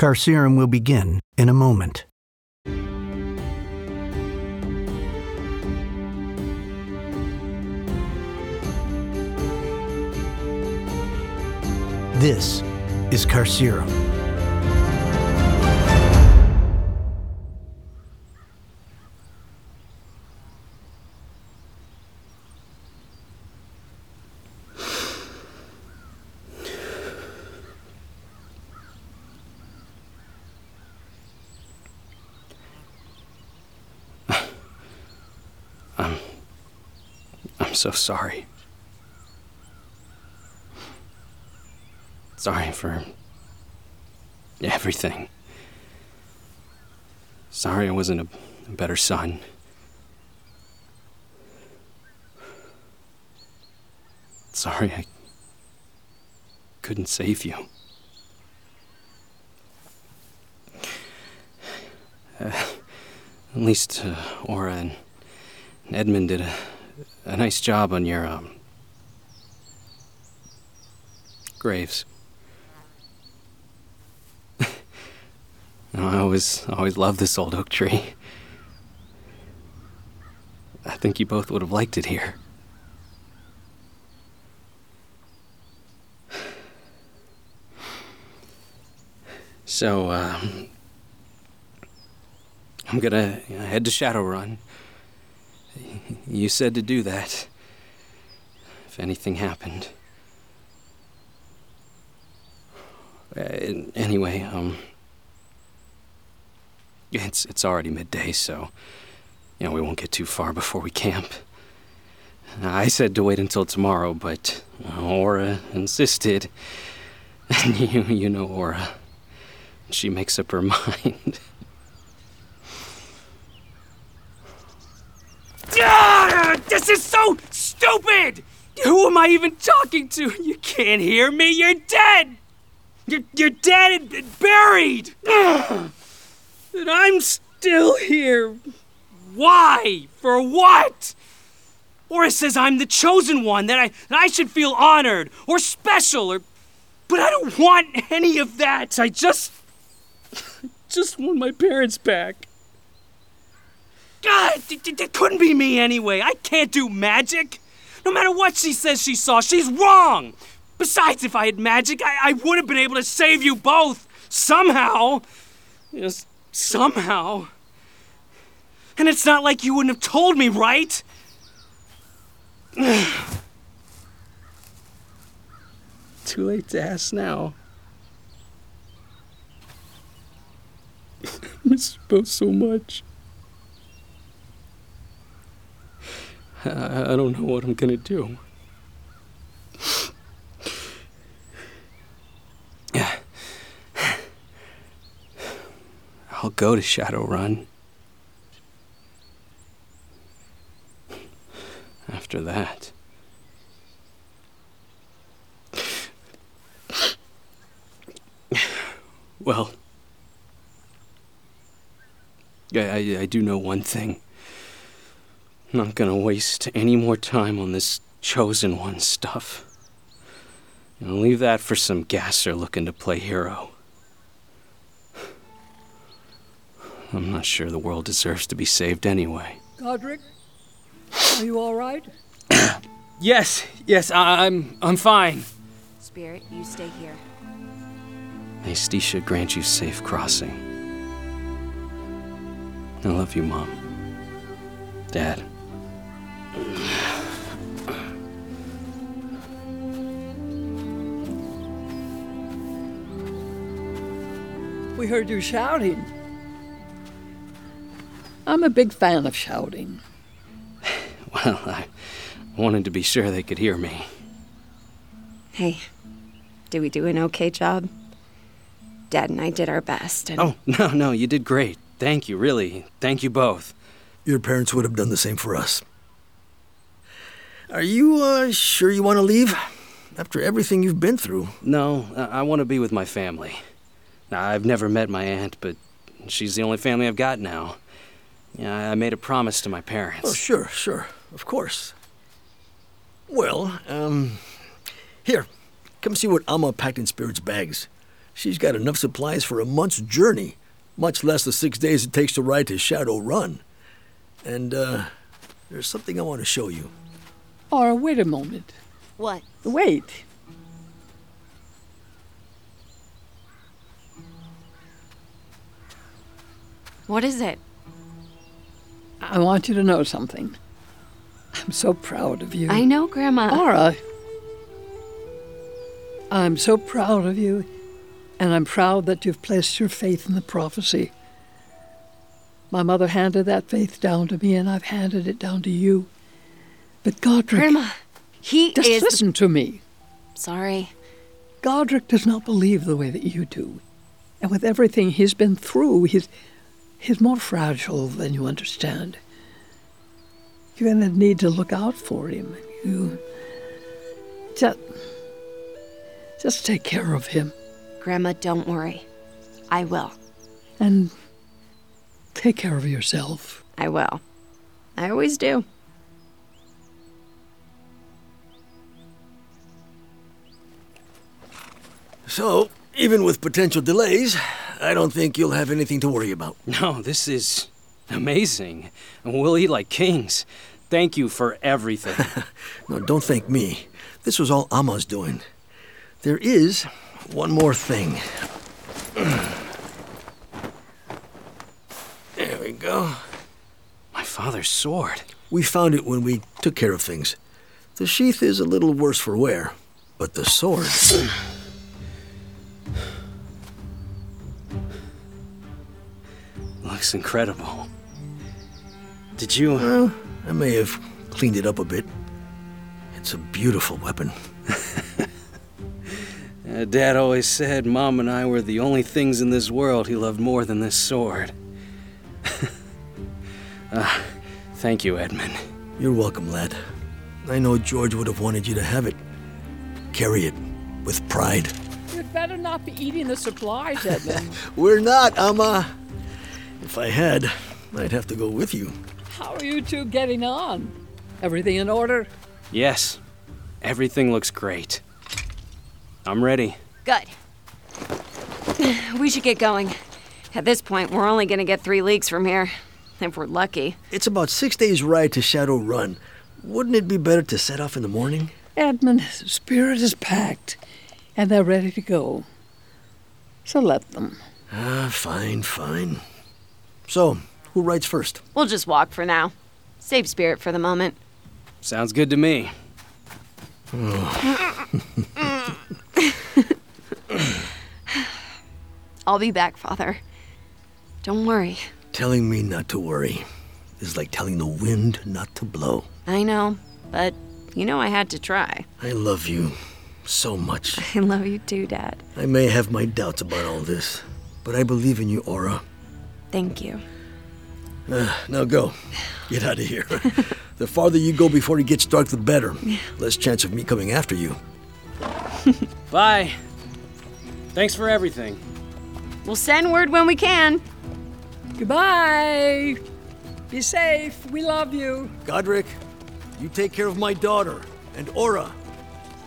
Carcerum will begin in a moment. This is Carcerum. So sorry. Sorry for everything. Sorry I wasn't a, better son. Sorry I couldn't save you. Uh, at least uh, Ora and Edmund did a, a nice job on your um, graves. I always, always loved this old oak tree. I think you both would have liked it here. So, um, I'm gonna head to Shadowrun. You said to do that. If anything happened. Anyway, um. It's, it's already midday, so. You know, we won't get too far before we camp. I said to wait until tomorrow, but Ora insisted. And you, you know Ora. She makes up her mind. Ah, this is so stupid! Who am I even talking to? You can't hear me. You're dead. You're, you're dead and, buried. And I'm still here. Why? For what? Ora says I'm the chosen one, that I, that I should feel honored or special or. But I don't want any of that. I just. just want my parents back. God, it, couldn't be me anyway. I can't do magic. No matter what she says she saw, she's wrong. Besides, if I had magic, I, I would have been able to save you both. Somehow. Yes, somehow. And it's not like you wouldn't have told me, right? Too late to ask now. I miss both so much. I, I don't know what I'm gonna do. I'll go to Shadowrun. After that. Well, I, I, I do know one thing. I'm not gonna waste any more time on this chosen one stuff. I'll leave that for some gasser looking to play hero. I'm not sure the world deserves to be saved anyway. Godrick, are you all right? yes, yes, I, I'm, I'm fine. Spirit, you stay here. May Stisha grant you safe crossing. I love you, Mom. Dad. We heard you shouting. I'm a big fan of shouting. Well, I wanted to be sure they could hear me. Hey, did we do an okay job? Dad and I did our best. And Oh, no, no, you did great. Thank you, really. Thank you both. Your parents would have done the same for us. Are you uh, sure you want to leave? After everything you've been through. No, I, I want to be with my family. Now, I've never met my aunt, but she's the only family I've got now. Yeah, I made a promise to my parents. Oh, sure, sure. Of course. Well, um. Here, come see what Alma packed in Spirit's bags. She's got enough supplies for a month's journey, much less the six days it takes to ride to Shadow Run. And, uh, there's something I want to show you. Or wait a moment. What? Wait. What is it? I want you to know something. I'm so proud of you. I know, Grandma. Ora. I'm so proud of you, and I'm proud that you've placed your faith in the prophecy. My mother handed that faith down to me, and I've handed it down to you. But Godrick. Grandma, he just is. listen to me. Sorry. Godrick does not believe the way that you do. And with everything he's been through, he's, he's more fragile than you understand. You're going to need to look out for him. You just, just take care of him Grandma, don't worry. I will. and take care of yourself. I will. I always do. So, even with potential delays, I don't think you'll have anything to worry about. No, this is amazing. We'll eat like kings. Thank you for everything. No, don't thank me. This was all Ama's doing. There is one more thing. There we go. My father's sword. We found it when we took care of things. The sheath is a little worse for wear, but the sword. Looks incredible. Did you. Well, I may have cleaned it up a bit. It's a beautiful weapon. Uh, Dad always said Mom and I were the only things in this world he loved more than this sword. Ah, thank you, Edmund. You're welcome, lad. I know George would have wanted you to have it. Carry it with pride. You'd better not be eating the supplies, Edmund. We're not, Ama. If I had, I'd have to go with you. How are you two getting on? Everything in order? Yes, everything looks great. I'm ready. Good. We should get going. At this point, we're only gonna get three leagues from here. If we're lucky. It's about six days' ride to Shadow Run. Wouldn't it be better to set off in the morning? Edmund's spirit is packed, and they're ready to go. So let them. Ah, fine, fine. So, who writes first? We'll just walk for now. Save spirit for the moment. Sounds good to me. I'll be back, Father. Don't worry. Telling me not to worry is like telling the wind not to blow. I know, but you know I had to try. I love you so much. I love you too, Dad. I may have my doubts about all this, but I believe in you, Ora. Thank you. Uh, now go. Get out of here. the farther you go before it gets dark, the better. Less chance of me coming after you. Bye. Thanks for everything. We'll send word when we can. Goodbye. Be safe. We love you. Godrick, you take care of my daughter and Ora.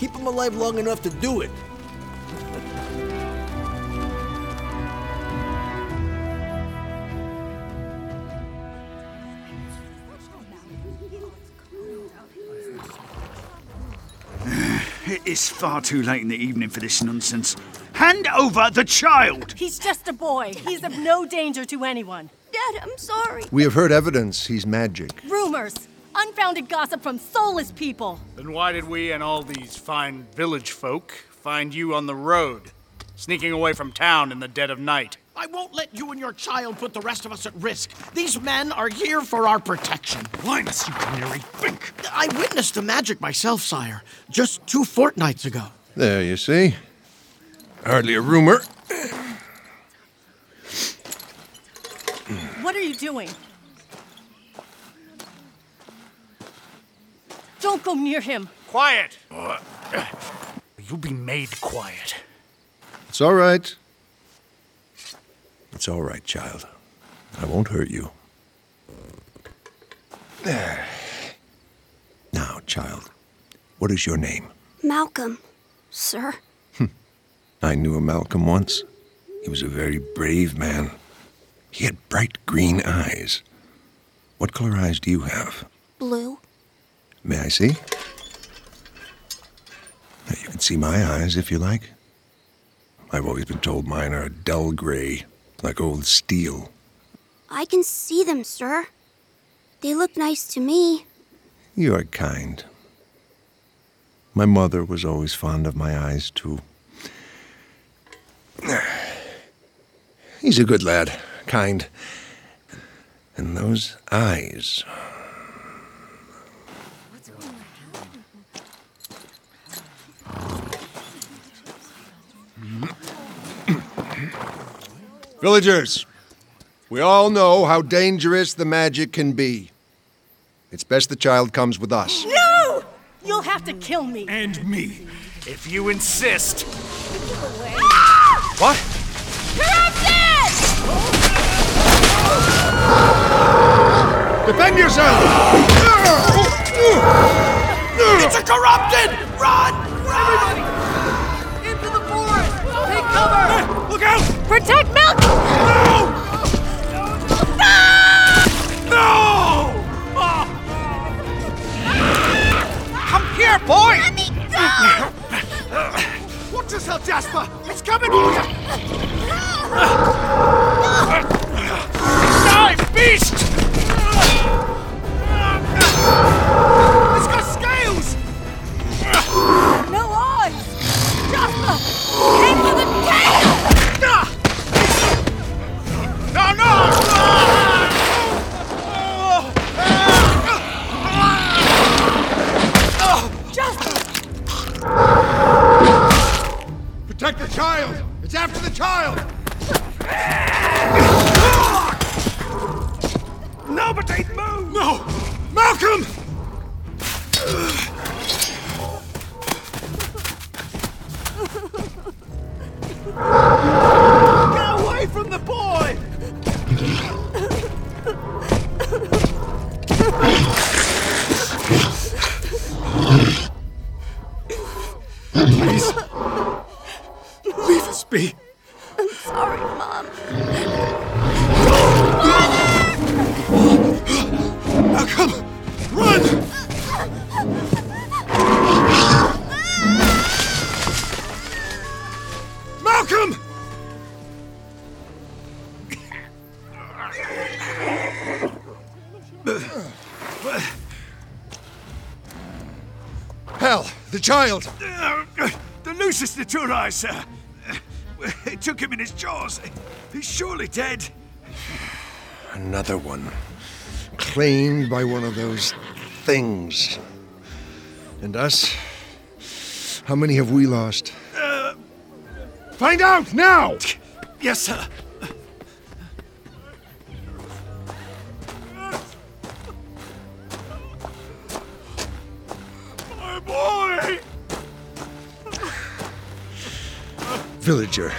Keep them alive long enough to do it. It is far too late in the evening for this nonsense. Hand over the child! He's just a boy. He's of no danger to anyone. Dad, I'm sorry. We have heard evidence he's magic. Rumors, unfounded gossip from soulless people. Then why did we and all these fine village folk find you on the road, sneaking away from town in the dead of night? I won't let you and your child put the rest of us at risk. These men are here for our protection. Linus, you canary think! I witnessed the magic myself, sire, just two fortnights ago. There, you see. Hardly a rumor. What are you doing? Don't go near him. Quiet! Uh, you'll be made quiet. It's all right. It's all right, child. I won't hurt you. There. Now, child, what is your name? Malcolm, sir. Hm. I knew a Malcolm once. He was a very brave man. He had bright green eyes. What color eyes do you have? Blue. May I see? Now, You can see my eyes if you like. I've always been told mine are a dull gray, like old steel. I can see them, sir. They look nice to me. You are kind. My mother was always fond of my eyes, too. He's a good lad, kind. And those eyes. Villagers, we all know how dangerous the magic can be. It's best the child comes with us. No! You'll have to kill me. And me, if you insist. Ah! What? Corrupted! Defend yourself! It's a corrupted! Run! Run! Into the forest! Take cover! Look out! Protect Protect the child! It's after the child! Nobody move! No! Malcolm! Get away from the boy! Please. Leave us be. I'm sorry, Mom. Malcolm! Run! Malcolm! Hell, the child! The Lucis Naturae, sir. Took him in his jaws. He's surely dead. Another one. Claimed by one of those things. And us? How many have we lost? Uh, find out now! Yes, sir. My boy! Villager.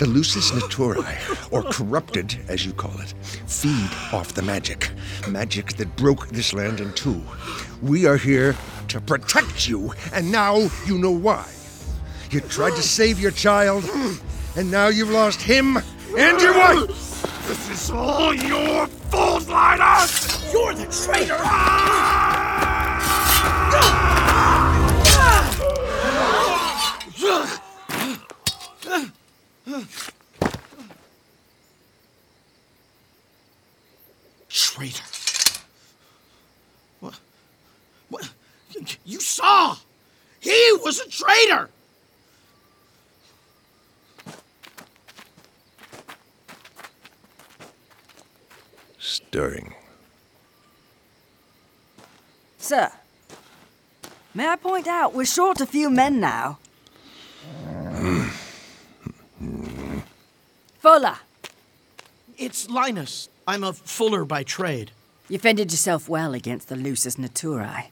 The Lucis Naturae, or corrupted, as you call it, feed off the magic. Magic that broke this land in two. We are here to protect you, and now you know why. You tried to save your child, and now you've lost him and your wife! This is all your fault, Linus! You're the traitor! Ah! Traitor. What? What? You saw! He was a traitor! Stirring. Sir, may I point out we're short a few men now? Hmm. Fuller, It's Linus. I'm a fuller by trade. you fended yourself well against the Lucis Naturae,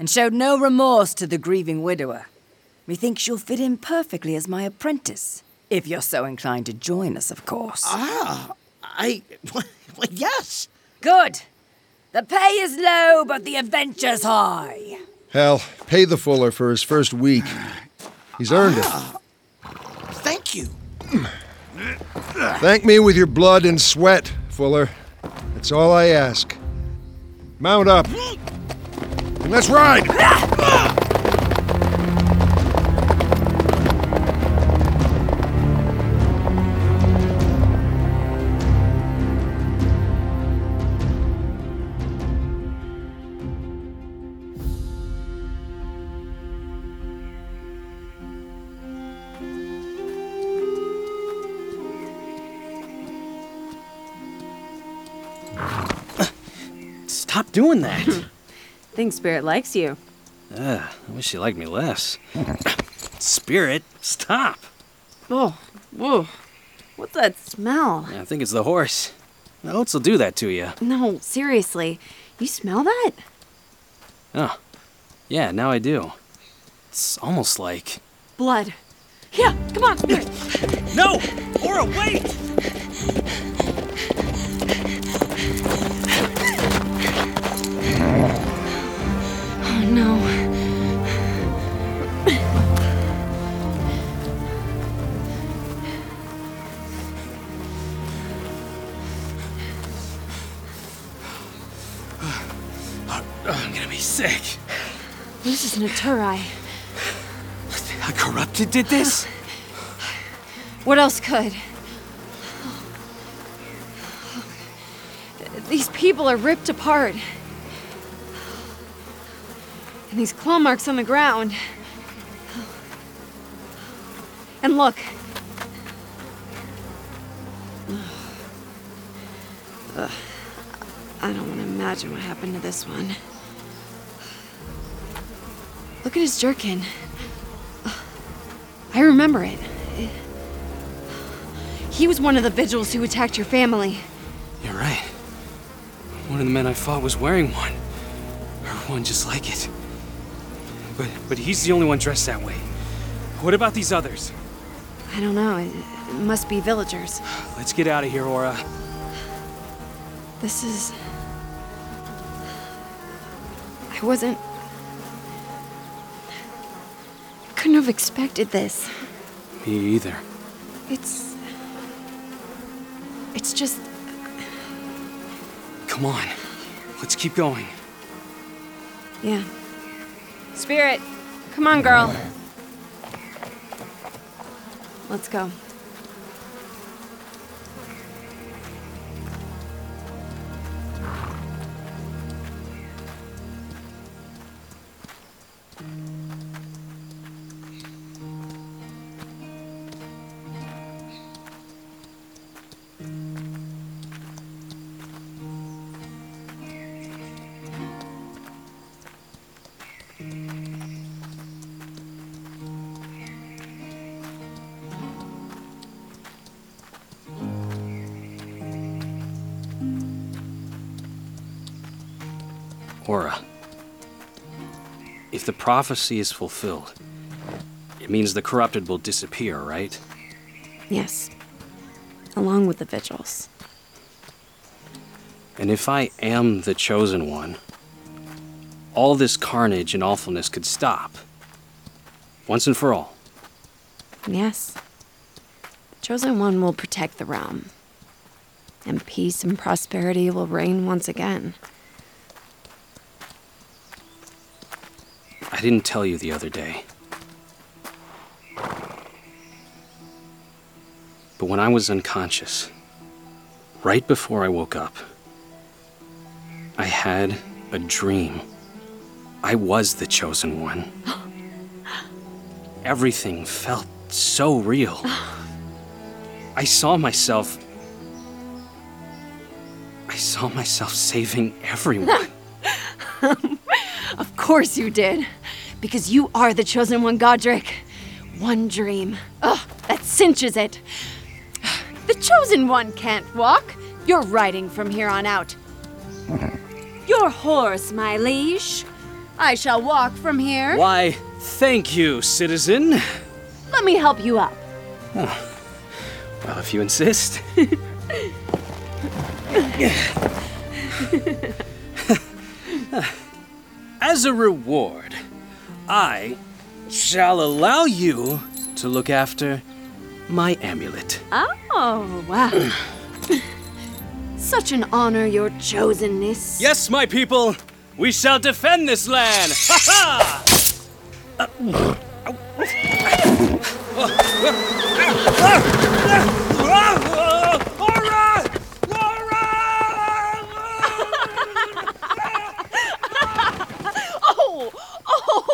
and showed no remorse to the grieving widower. Methinks you'll fit in perfectly as my apprentice, if you're so inclined to join us, of course. Ah, I. Well, yes. Good. The pay is low, but the adventure's high. Hell, pay the Fuller for his first week. He's earned it. Thank you. Thank me with your blood and sweat, Fuller. That's all I ask. Mount up. And let's ride! Stop doing that. Think Spirit likes you. Ugh, I wish she liked me less. Spirit, stop. Oh, whoa. What's that smell? I think it's the horse. The oats will do that to you. No, seriously. You smell that? Oh, yeah, now I do. It's almost like. Blood. Yeah, come on. No! Ora, wait! Be sick. This is Naturi. A corrupted did this? What else could? These people are ripped apart. And these claw marks on the ground. And look. Ugh. I don't want to imagine what happened to this one. Look at his jerkin. I remember it. He was one of the Vigiles who attacked your family. You're right. One of the men I fought was wearing one. Or one just like it. But but he's the only one dressed that way. What about these others? I don't know. It, it must be villagers. Let's get out of here, Ora. This is. I wasn't. Have expected this. Me either. It's. It's just. Come on. Let's keep going. Yeah. Spirit, come on, girl. Let's go. Ora. If the prophecy is fulfilled, it means the corrupted will disappear, right? Yes. Along with the Vigiles. And if I am the chosen one, all this carnage and awfulness could stop. Once and for all. Yes. The chosen one will protect the realm. And peace and prosperity will reign once again. Didn't tell you the other day. But when I was unconscious, right before I woke up, I had a dream. I was the chosen one. Everything felt so real. I saw myself. I saw myself saving everyone. Of course you did. Because you are the chosen one, Godrick. One dream. Ugh, that cinches it. The chosen one can't walk. You're riding from here on out. Your horse, my liege. I shall walk from here. Why, thank you, citizen. Let me help you up. Oh. Well, if you insist. As a reward, I shall allow you to look after my amulet. Oh, wow. Such an honor, your chosenness. Yes, my people, we shall defend this land. Ha ha!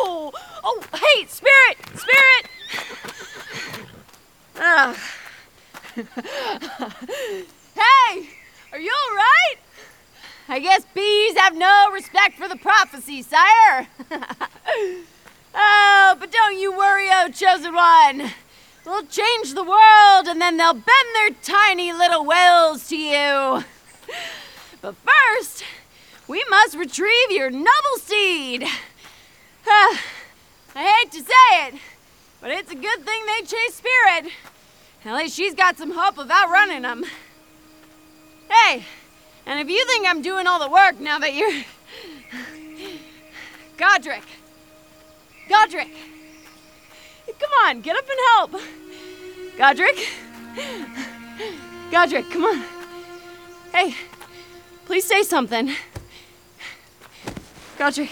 oh, oh, hey, Spirit, Spirit! Ah. hey, are you all right? I guess bees have no respect for the prophecy, sire. oh, but don't you worry, oh chosen one. We'll change the world and then they'll bend their tiny little wills to you. But first, we must retrieve your noble steed. I hate to say it, but it's a good thing they chase Spirit. At least she's got some hope of outrunning them. Hey, and if you think I'm doing all the work now that you're. Godrick! Godrick! Come on, get up and help! Godrick? Godrick, come on. Hey, please say something. Godrick.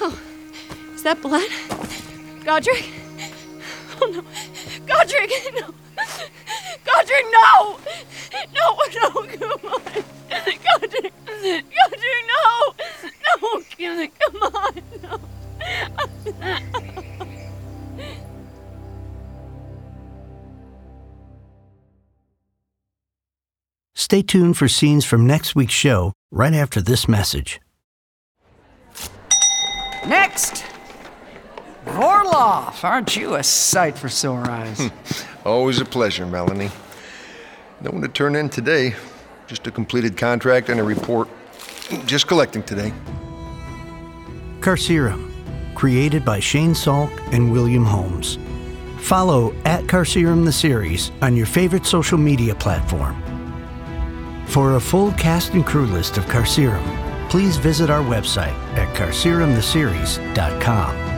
Oh, is that blood? Godrick? Oh no. Godrick, no. Godrick, no! No, no, come on. Godrick, Godrick, no! No, come on, no. Stay tuned for scenes from next week's show right after this message. Next! Vorloff, aren't you a sight for sore eyes? Always a pleasure, Melanie. No one to turn in today. Just a completed contract and a report. Just collecting today. Carcerum, created by Shane Salk and William Holmes. Follow at Carcerum the series on your favorite social media platform. For a full cast and crew list of Carcerum, please visit our website at carcerumtheseries.com.